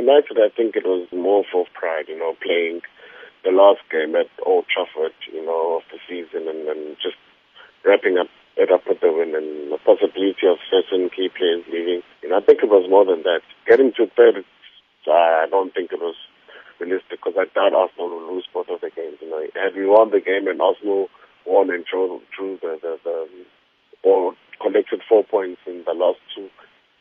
United, I think it was more for pride, you know, playing the last game at Old Trafford, you know, of the season and, and just wrapping up it up with the win and the possibility of certain key players leaving. You know, I think it was more than that. Getting to third, I don't think it was realistic because I doubt Arsenal will lose both of the games. You know, had we won the game and Arsenal won and drew, drew the, the, the or collected four points in the last two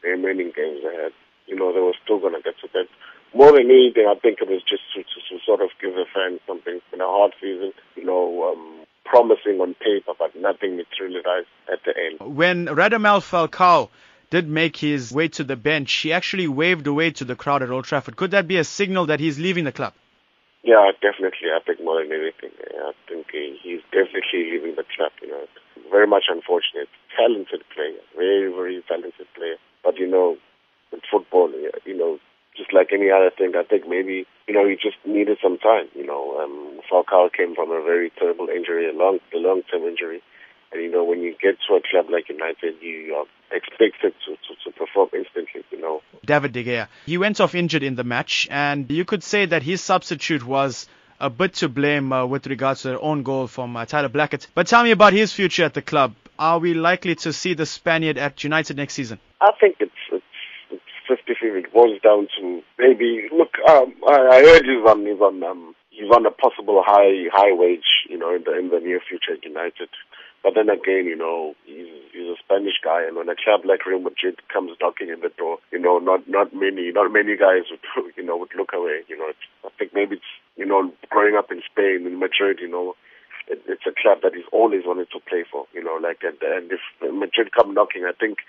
remaining games ahead, you know, they were still going to get to that. More than anything, I think it was just to, to, to sort of give the fans something in a hard season, you know, um, promising on paper, but nothing materialized at the end. When Radamel Falcao did make his way to the bench, he actually waved away to the crowd at Old Trafford. Could that be a signal that he's leaving the club? Yeah, definitely. I think more than anything, I think he's definitely leaving the club. You know, very much unfortunate. Talented player, very very talented player. But you know, in football, you like any other thing, I think maybe you know he just needed some time. You know, um, Falcao came from a very terrible injury, a long, a long-term injury, and you know when you get to a club like United, you are expected to, to, to perform instantly. You know, David De Gea, he went off injured in the match, and you could say that his substitute was a bit to blame uh, with regards to their own goal from uh, Tyler Blackett. But tell me about his future at the club. Are we likely to see the Spaniard at United next season? I think it's, it's 50-50. It boils down to maybe look. Um, I, I heard he's on he's on um, he's on a possible high high wage, you know, in the in the near future at United. But then again, you know, he's he's a Spanish guy, and when a club like Real Madrid comes knocking in the door, you know, not not many not many guys would you know would look away. You know, I think maybe it's you know growing up in Spain in Madrid, you know. It's a club that he's always wanted to play for, you know. Like, and, and if Madrid come knocking, I think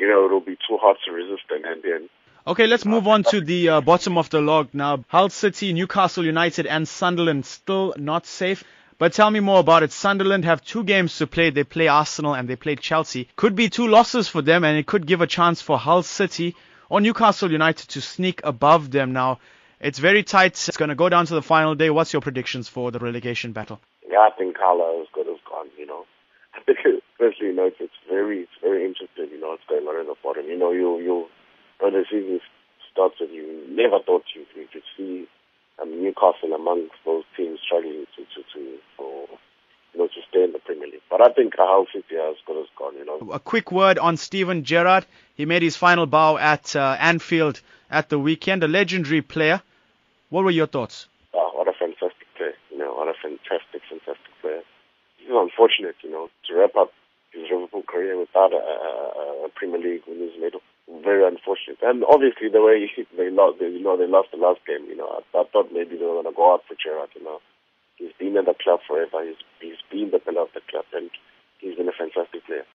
you know, it'll be too hard to resist and then. Okay, let's move on to the uh, bottom of the log now. Hull City, Newcastle United, and Sunderland still not safe. But tell me more about it. Sunderland have two games to play. They play Arsenal and they play Chelsea. Could be two losses for them, and it could give a chance for Hull City or Newcastle United to sneak above them. Now, it's very tight. It's going to go down to the final day. What's your predictions for the relegation battle? Yeah, I think Hull is good as gone. You know, I think especially you know it's very it's very interesting. You know what's going on in the bottom. You know you you when the season starts, and you never thought you you could see um, Newcastle amongst those teams struggling to to to for you know to stay in the Premier League. But I think Hull City has got as gone. You know. A quick word on Steven Gerrard. He made his final bow at uh, Anfield at the weekend. A legendary player. What were your thoughts? Oh, what a fantastic player! You know, what a fantastic, fantastic player. It's unfortunate, you know, to wrap up his Liverpool career without a, a, a Premier League winners medal. Very unfortunate. And obviously the way they lost, they, you know, they lost the last game. You know, I, I thought maybe they were going to go out for Gerrard. You know, he's been in the club forever. He's he's been the pillar of the club, and he's been a fantastic player.